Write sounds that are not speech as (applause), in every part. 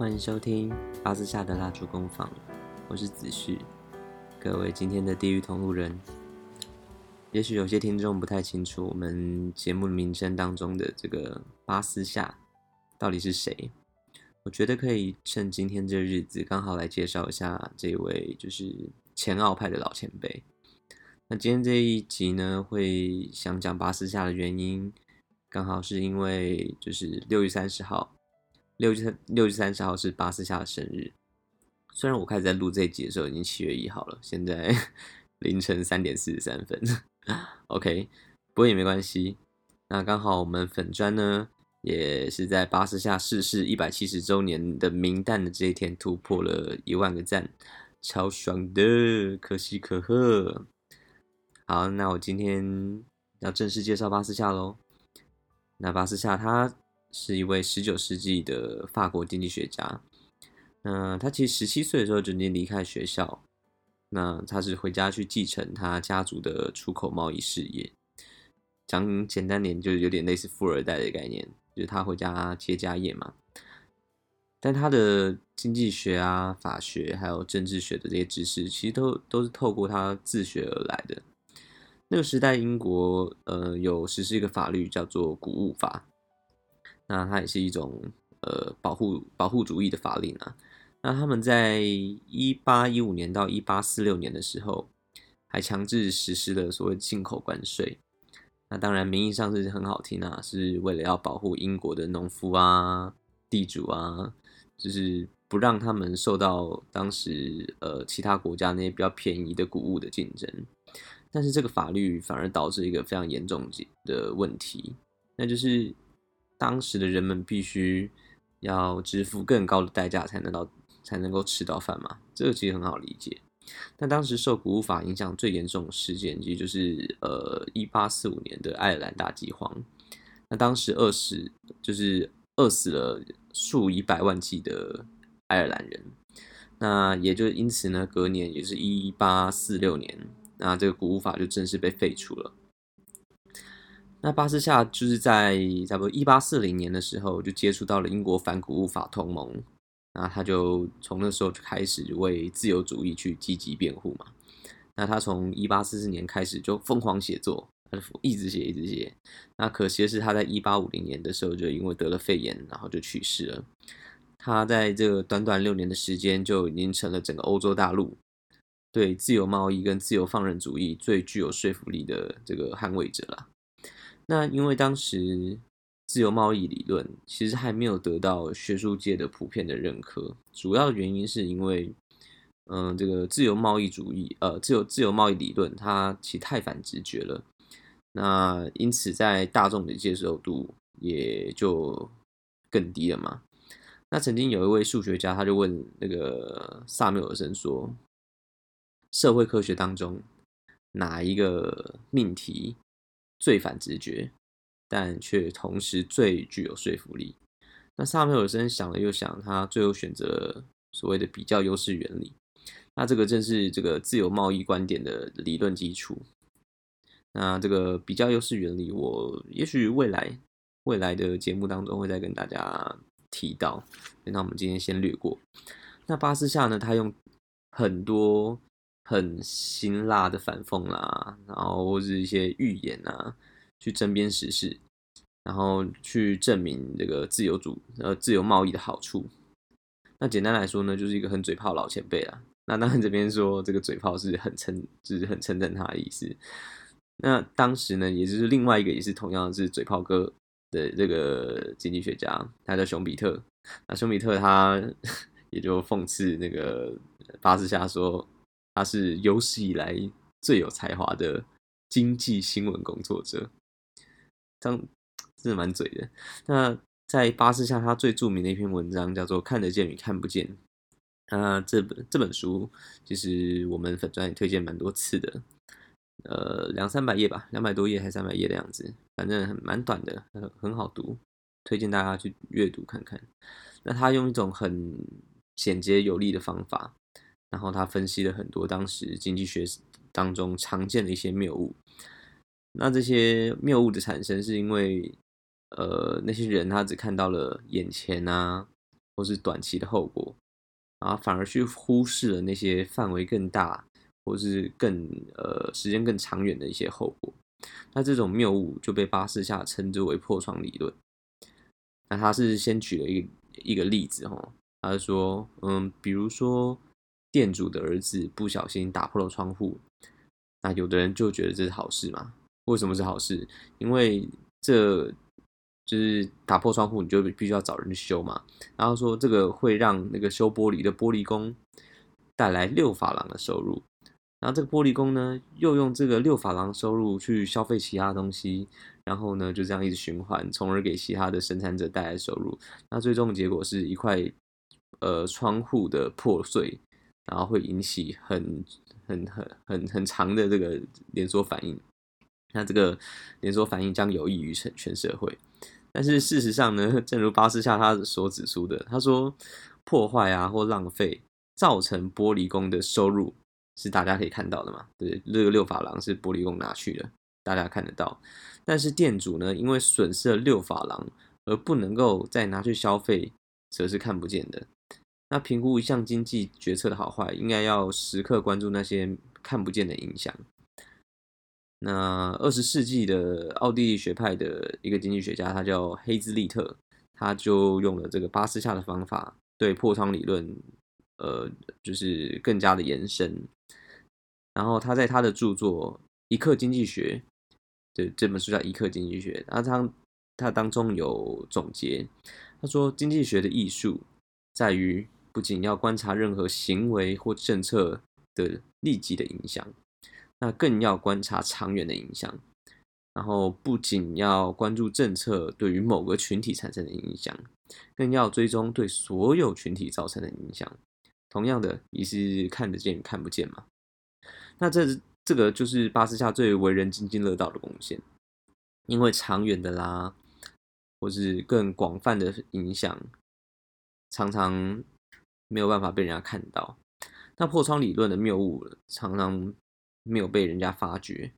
欢迎收听巴斯夏的蜡烛工坊，我是子旭，各位今天的地狱同路人。也许有些听众不太清楚我们节目名称当中的这个巴斯夏到底是谁，我觉得可以趁今天这日子刚好来介绍一下这位就是前奥派的老前辈。那今天这一集呢，会想讲巴斯夏的原因，刚好是因为就是六月三十号。六月三六月三十号是巴斯夏的生日。虽然我开始在录这一集的时候已经七月一号了，现在 (laughs) 凌晨三点四十三分。OK，不过也没关系。那刚好我们粉专呢，也是在巴斯夏逝世一百七十周年的名单的这一天突破了一万个赞，超爽的，可喜可贺。好，那我今天要正式介绍巴斯夏喽。那巴斯夏他。是一位十九世纪的法国经济学家。那他其实十七岁的时候就已经离开学校。那他是回家去继承他家族的出口贸易事业。讲简单点，就是有点类似富二代的概念，就是他回家接家业嘛。但他的经济学啊、法学还有政治学的这些知识，其实都都是透过他自学而来的。那个时代，英国呃有实施一个法律叫做谷物法。那它也是一种呃保护保护主义的法令啊。那他们在一八一五年到一八四六年的时候，还强制实施了所谓进口关税。那当然名义上是很好听啊，是为了要保护英国的农夫啊、地主啊，就是不让他们受到当时呃其他国家那些比较便宜的谷物的竞争。但是这个法律反而导致一个非常严重的问题，那就是。当时的人们必须要支付更高的代价才能到才能够吃到饭嘛，这个其实很好理解。但当时受谷物法影响最严重的事件，其实就是呃一八四五年的爱尔兰大饥荒。那当时饿死就是饿死了数以百万计的爱尔兰人。那也就因此呢，隔年也是一八四六年，那这个谷物法就正式被废除了。那巴斯夏就是在差不多一八四零年的时候就接触到了英国反谷物法同盟，那他就从那时候就开始为自由主义去积极辩护嘛。那他从一八四四年开始就疯狂写作，他就一直写一直写。那可惜的是他在一八五零年的时候就因为得了肺炎，然后就去世了。他在这短短六年的时间就已经成了整个欧洲大陆对自由贸易跟自由放任主义最具有说服力的这个捍卫者了。那因为当时自由贸易理论其实还没有得到学术界的普遍的认可，主要原因是因为，嗯、这个自由贸易主义，呃，自由自由贸易理论它其实太反直觉了，那因此在大众的接受度也就更低了嘛。那曾经有一位数学家，他就问那个萨缪尔森说，社会科学当中哪一个命题最反直觉，但却同时最具有说服力。那萨缪尔森想了又想，他最后选择了所谓的比较优势原理。那这个正是这个自由贸易观点的理论基础。那这个比较优势原理，我也许未来未来的节目当中会再跟大家提到。那我们今天先略过。那巴斯夏呢，他用很多。很辛辣的反讽啦，然后或是一些预言啊，去争辩时事，然后去证明这个自由主呃自由贸易的好处。那简单来说呢，就是一个很嘴炮老前辈啦。那当然这边说这个嘴炮是很称，就是很称赞他的意思。那当时呢，也就是另外一个也是同样是嘴炮哥的这个经济学家，他叫熊彼特。那熊彼特他 (laughs) 也就讽刺那个巴斯夏说。他是有史以来最有才华的经济新闻工作者，张真的蛮嘴的。那在巴士下，他最著名的一篇文章叫做《看得见与看不见》。那这本这本书，其实我们粉专也推荐蛮多次的，呃，两三百页吧，两百多页还是三百页的样子，反正很蛮短的，很很好读，推荐大家去阅读看看。那他用一种很简洁有力的方法。然后他分析了很多当时经济学当中常见的一些谬误。那这些谬误的产生是因为，呃，那些人他只看到了眼前啊，或是短期的后果，然后反而去忽视了那些范围更大或是更呃时间更长远的一些后果。那这种谬误就被巴士下称之为破窗理论。那他是先举了一个一个例子哈，他是说，嗯，比如说店主的儿子不小心打破了窗户，那有的人就觉得这是好事嘛？为什么是好事？因为这就是打破窗户，你就必须要找人去修嘛。然后说这个会让那个修玻璃的玻璃工带来六法郎的收入。然后这个玻璃工呢，又用这个六法郎收入去消费其他东西，然后呢就这样一直循环，从而给其他的生产者带来收入。那最终的结果是一块呃窗户的破碎，然后会引起很很很很很长的这个连锁反应。那这个连锁反应将有益于全全社会。但是事实上呢，正如巴斯夏他所指出的，他说破坏啊或浪费造成玻璃工的收入。是大家可以看到的嘛？对，这个六法郎是玻璃工拿去的，大家看得到。但是店主呢，因为损失了六法郎而不能够再拿去消费，则是看不见的。那评估一项经济决策的好坏，应该要时刻关注那些看不见的影响。那二十世纪的奥地利学派的一个经济学家，他叫黑兹利特，他就用了这个巴斯夏的方法，对破窗理论，呃，就是更加的延伸。然后他在他的著作《一刻经济学》对，这本书叫《一刻经济学》，那他他当中有总结，他说经济学的艺术在于不仅要观察任何行为或政策的立即的影响，那更要观察长远的影响。然后不仅要关注政策对于某个群体产生的影响，更要追踪对所有群体造成的影响。同样的，也是看得见看不见嘛。那这这个就是巴斯夏最为人津津乐道的贡献，因为长远的啦，或是更广泛的影响，常常没有办法被人家看到。那破窗理论的谬误常常没有被人家发觉，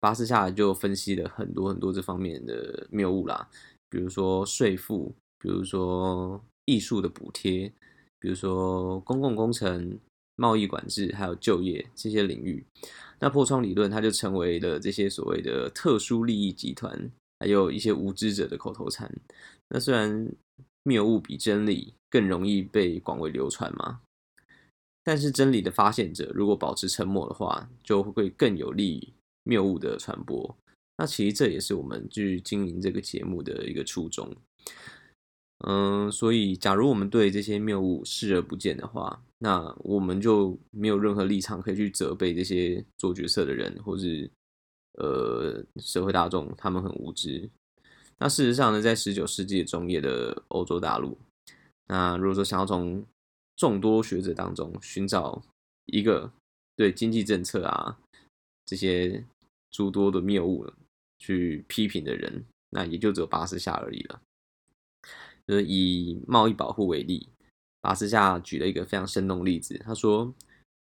巴斯夏就分析了很多很多这方面的谬误啦，比如说税负，比如说艺术的补贴，比如说公共工程。贸易管制还有就业这些领域，那破窗理论它就成为了这些所谓的特殊利益集团，还有一些无知者的口头禅。那虽然谬误比真理更容易被广为流传吗，但是真理的发现者如果保持沉默的话，就会更有利于谬误的传播。那其实这也是我们去经营这个节目的一个初衷。嗯，所以假如我们对这些谬误视而不见的话，那我们就没有任何立场可以去责备这些做决策的人，或是呃社会大众，他们很无知。那事实上呢，在十九世纪中叶的欧洲大陆，那如果说想要从众多学者当中寻找一个对经济政策啊这些诸多的谬误去批评的人，那也就只有巴斯夏而已了。就是以贸易保护为例，巴斯夏举了一个非常生动的例子。他说，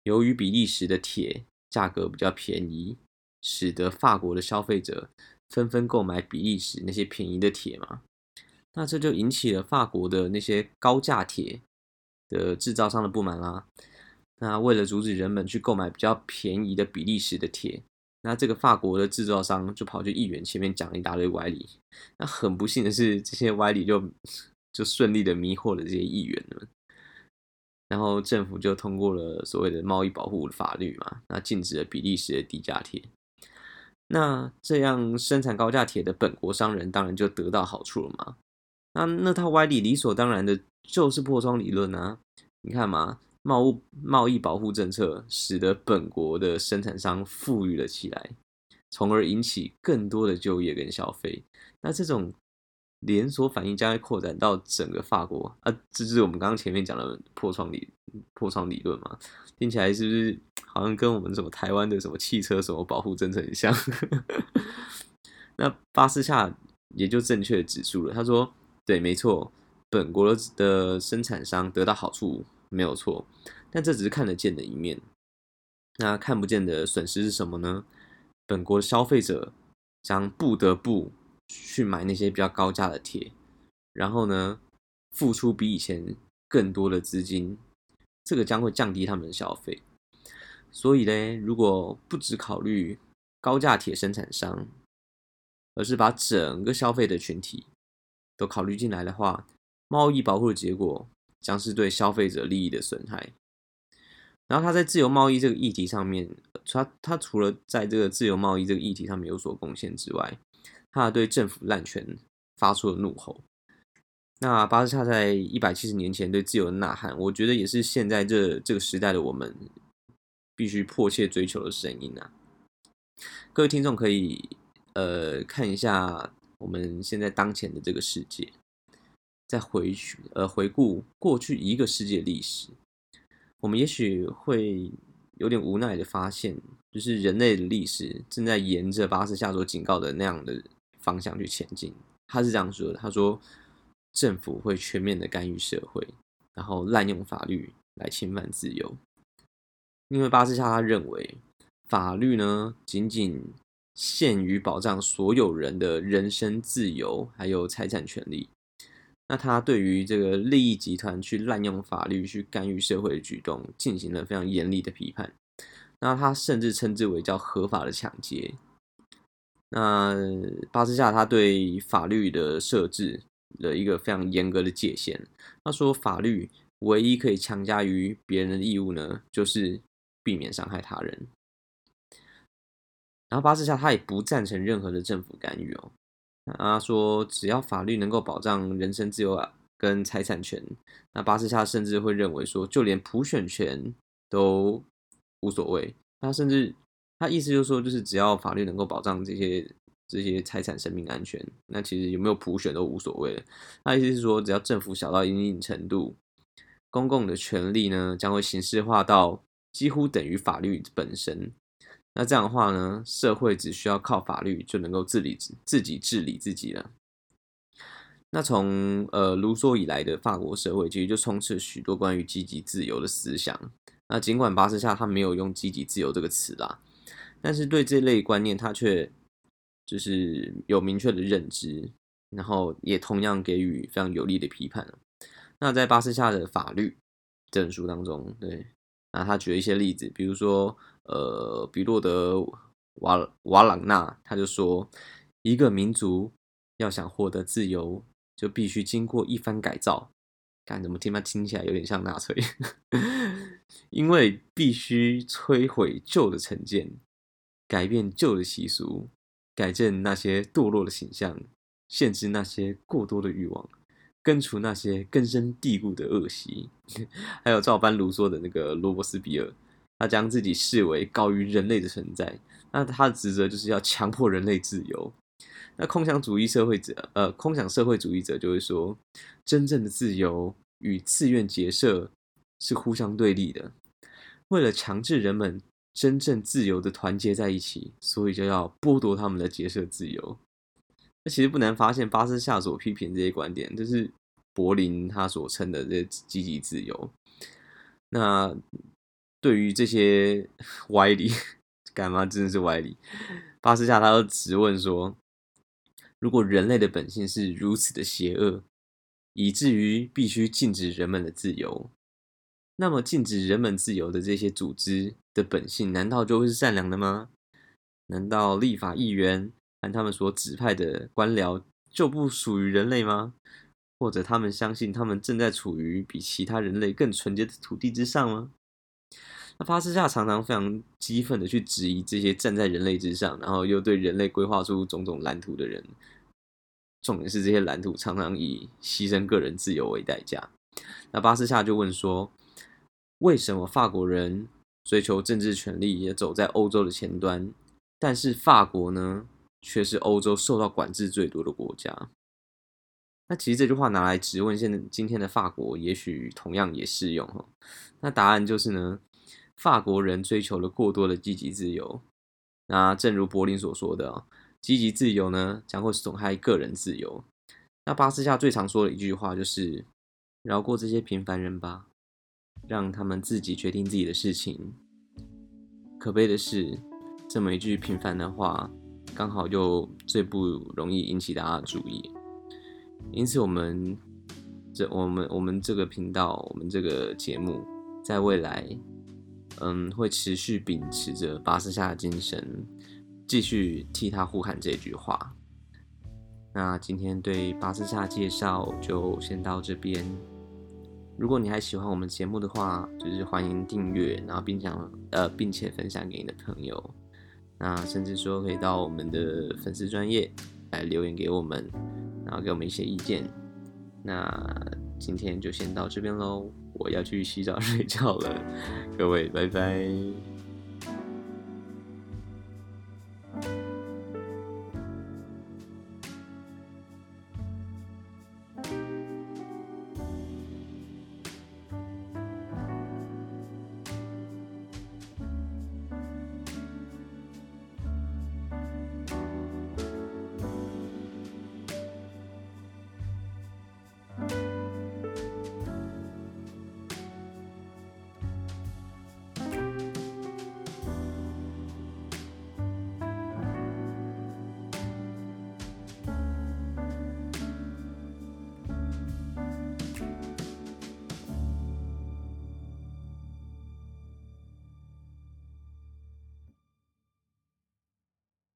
由于比利时的铁价格比较便宜，使得法国的消费者纷纷购买比利时那些便宜的铁嘛，那这就引起了法国的那些高价铁的制造商的不满啦。那为了阻止人们去购买比较便宜的比利时的铁，那这个法国的制造商就跑去议员前面讲了一大堆歪理。那很不幸的是，这些歪理就就顺利的迷惑了这些议员们。然后政府就通过了所谓的贸易保护法律嘛，那禁止了比利时的低价铁。那这样生产高价铁的本国商人当然就得到好处了嘛。那那套歪理理所当然的就是破窗理论啊。你看嘛。贸物贸易保护政策使得本国的生产商富裕了起来，从而引起更多的就业跟消费。那这种连锁反应将会扩展到整个法国啊！这就是我们刚刚前面讲的破窗理破窗理论嘛？听起来是不是好像跟我们什么台湾的什么汽车什么保护政策很像？(laughs) 那巴斯夏也就正确指出了，他说：“对，没错，本国的生产商得到好处。”没有错，但这只是看得见的一面。那看不见的损失是什么呢？本国消费者将不得不去买那些比较高价的铁，然后呢，付出比以前更多的资金，这个将会降低他们的消费。所以呢，如果不只考虑高价铁生产商，而是把整个消费的群体都考虑进来的话，贸易保护的结果将是对消费者利益的损害。然后他在自由贸易这个议题上面，他他除了在这个自由贸易这个议题上面有所贡献之外，他对政府滥权发出了怒吼。那巴斯夏在一百七十年前对自由的呐喊，我觉得也是现在这这个时代的我们必须迫切追求的声音啊！各位听众可以呃看一下我们现在当前的这个世界，再回去呃回顾过去一个世界历史，我们也许会有点无奈的发现，就是人类的历史正在沿着巴斯夏所警告的那样的方向去前进。他是这样说的：“他说，政府会全面的干预社会，然后滥用法律来侵犯自由。”因为巴斯夏他认为，法律呢仅仅限于保障所有人的人身自由还有财产权利。那他对于这个利益集团去滥用法律去干预社会的举动，进行了非常严厉的批判。那他甚至称之为叫合法的抢劫。那巴斯夏他对法律的设置了一个非常严格的界限。他说，法律唯一可以强加于别人的义务呢，就是避免伤害他人。然后巴士夏他也不赞成任何的政府干预哦。他说，只要法律能够保障人身自由啊跟财产权，那巴士夏甚至会认为说，就连普选权都无所谓。他甚至他意思就是说，就是只要法律能够保障这些这些财产、生命安全，那其实有没有普选都无所谓。他意思是说，只要政府小到一定程度，公共的权利呢将会形式化到几乎等于法律本身。那这样的话呢，社会只需要靠法律就能够自理自己治理自己了。那从呃卢梭以来的法国社会，其实就充斥许多关于积极自由的思想。那尽管巴士夏他没有用“积极自由”这个词啦，但是对这类观念他却就是有明确的认知，然后也同样给予非常有力的批判。那在巴士夏的法律这本书当中，对，那他举了一些例子，比如说。呃，比洛德瓦瓦朗纳他就说，一个民族要想获得自由，就必须经过一番改造。看怎么听他听起来有点像纳粹，(laughs) 因为必须摧毁旧的成见，改变旧的习俗，改正那些堕落的形象，限制那些过多的欲望，根除那些根深蒂固的恶习。(laughs) 还有照搬卢梭的那个罗伯斯比尔。他将自己视为高于人类的存在，那他的职责就是要强迫人类自由。那空想主义社会者，呃，空想社会主义者就会说，真正的自由与自愿结社是互相对立的。为了强制人们真正自由的团结在一起，所以就要剥夺他们的结社自由。那其实不难发现，巴斯夏所批评这些观点，就是柏林他所称的这些积极自由。那。对于这些 (laughs) 歪理，干嘛真的是歪理？巴斯夏他又质问说：如果人类的本性是如此的邪恶，以至于必须禁止人们的自由，那么禁止人们自由的这些组织的本性，难道就会是善良的吗？难道立法议员和他们所指派的官僚就不属于人类吗？或者他们相信他们正在处于比其他人类更纯洁的土地之上吗？那巴斯夏常常非常激愤的去质疑这些站在人类之上，然后又对人类规划出种种蓝图的人。重点是这些蓝图常常以牺牲个人自由为代价。那巴斯夏就问说：为什么法国人追求政治权利也走在欧洲的前端，但是法国呢，却是欧洲受到管制最多的国家？那其实这句话拿来质问现今天的法国，也许同样也适用哈。那答案就是呢。法国人追求了过多的积极自由，那正如柏林所说的，积极自由呢将会损害个人自由。那巴斯夏最常说的一句话就是：“饶过这些平凡人吧，让他们自己决定自己的事情。”可悲的是，这么一句平凡的话，刚好又最不容易引起大家的注意。因此，我们这我们我们这个频道，我们这个节目，在未来，嗯，会持续秉持着巴斯夏的精神，继续替他呼喊这句话。那今天对巴斯夏介绍就先到这边。如果你还喜欢我们节目的话，就是欢迎订阅，然后并讲呃，并且分享给你的朋友。那甚至说可以到我们的粉丝专业来留言给我们，然后给我们一些意见。那今天就先到这边喽，我要去洗澡睡觉了，各位拜拜。